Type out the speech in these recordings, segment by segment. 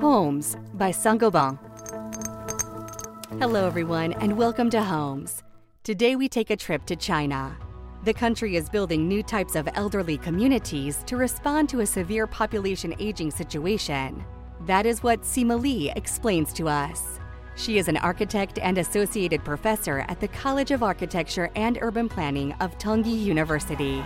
Homes by Saint-Gobain. Hello, everyone, and welcome to Homes. Today we take a trip to China. The country is building new types of elderly communities to respond to a severe population aging situation. That is what Sima Li explains to us. She is an architect and associated professor at the College of Architecture and Urban Planning of Tongji University.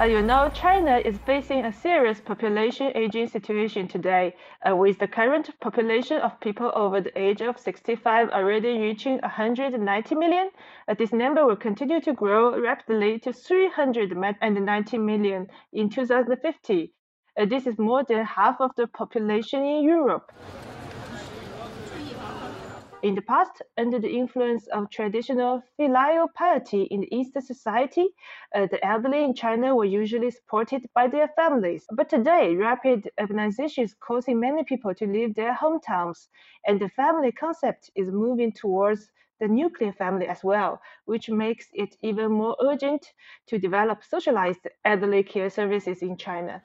As you know, China is facing a serious population aging situation today, uh, with the current population of people over the age of 65 already reaching 190 million. Uh, this number will continue to grow rapidly to 390 million in 2050. Uh, this is more than half of the population in Europe. In the past, under the influence of traditional filial piety in the Eastern society, uh, the elderly in China were usually supported by their families. But today, rapid urbanization is causing many people to leave their hometowns, and the family concept is moving towards the nuclear family as well, which makes it even more urgent to develop socialized elderly care services in China.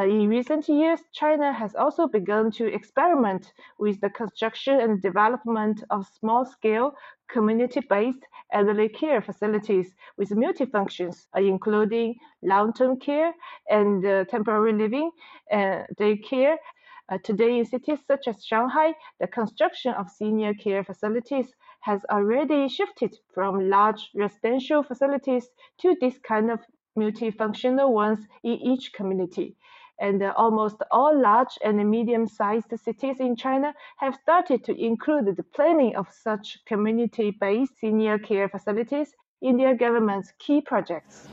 Uh, in recent years, China has also begun to experiment with the construction and development of small-scale, community-based elderly care facilities with multi-functions, uh, including long-term care and uh, temporary living, uh, daycare. Uh, today, in cities such as Shanghai, the construction of senior care facilities has already shifted from large residential facilities to this kind of multifunctional ones in each community and uh, almost all large and medium-sized cities in China have started to include the planning of such community-based senior care facilities in their government's key projects.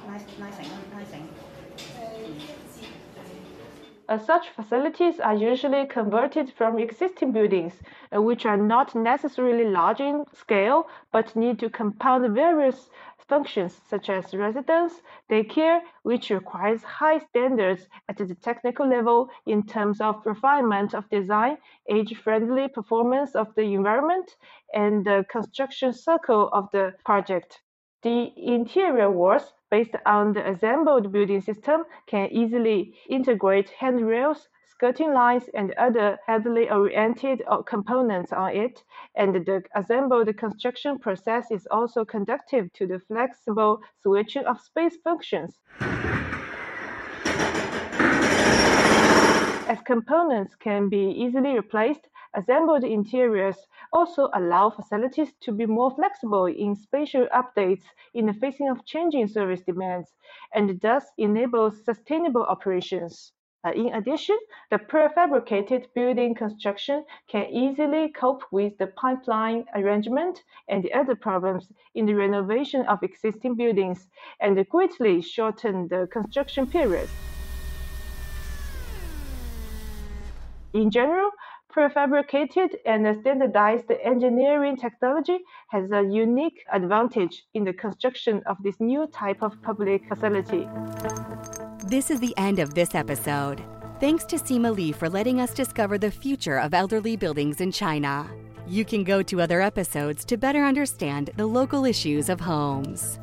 Uh, such facilities are usually converted from existing buildings, uh, which are not necessarily large in scale but need to compound various functions such as residence, daycare, which requires high standards at the technical level in terms of refinement of design, age-friendly performance of the environment, and the construction cycle of the project. The interior walls, based on the assembled building system, can easily integrate handrails, skirting lines and other heavily oriented uh, components on it, and the assembled construction process is also conducive to the flexible switching of space functions. As components can be easily replaced, assembled interiors also allow facilities to be more flexible in spatial updates in the facing of changing service demands, and thus enable sustainable operations. Uh, in addition, the prefabricated building construction can easily cope with the pipeline arrangement and the other problems in the renovation of existing buildings and greatly shorten the construction period. In general, prefabricated and standardized engineering technology has a unique advantage in the construction of this new type of public facility. This is the end of this episode. Thanks to Sima Li for letting us discover the future of elderly buildings in China. You can go to other episodes to better understand the local issues of homes.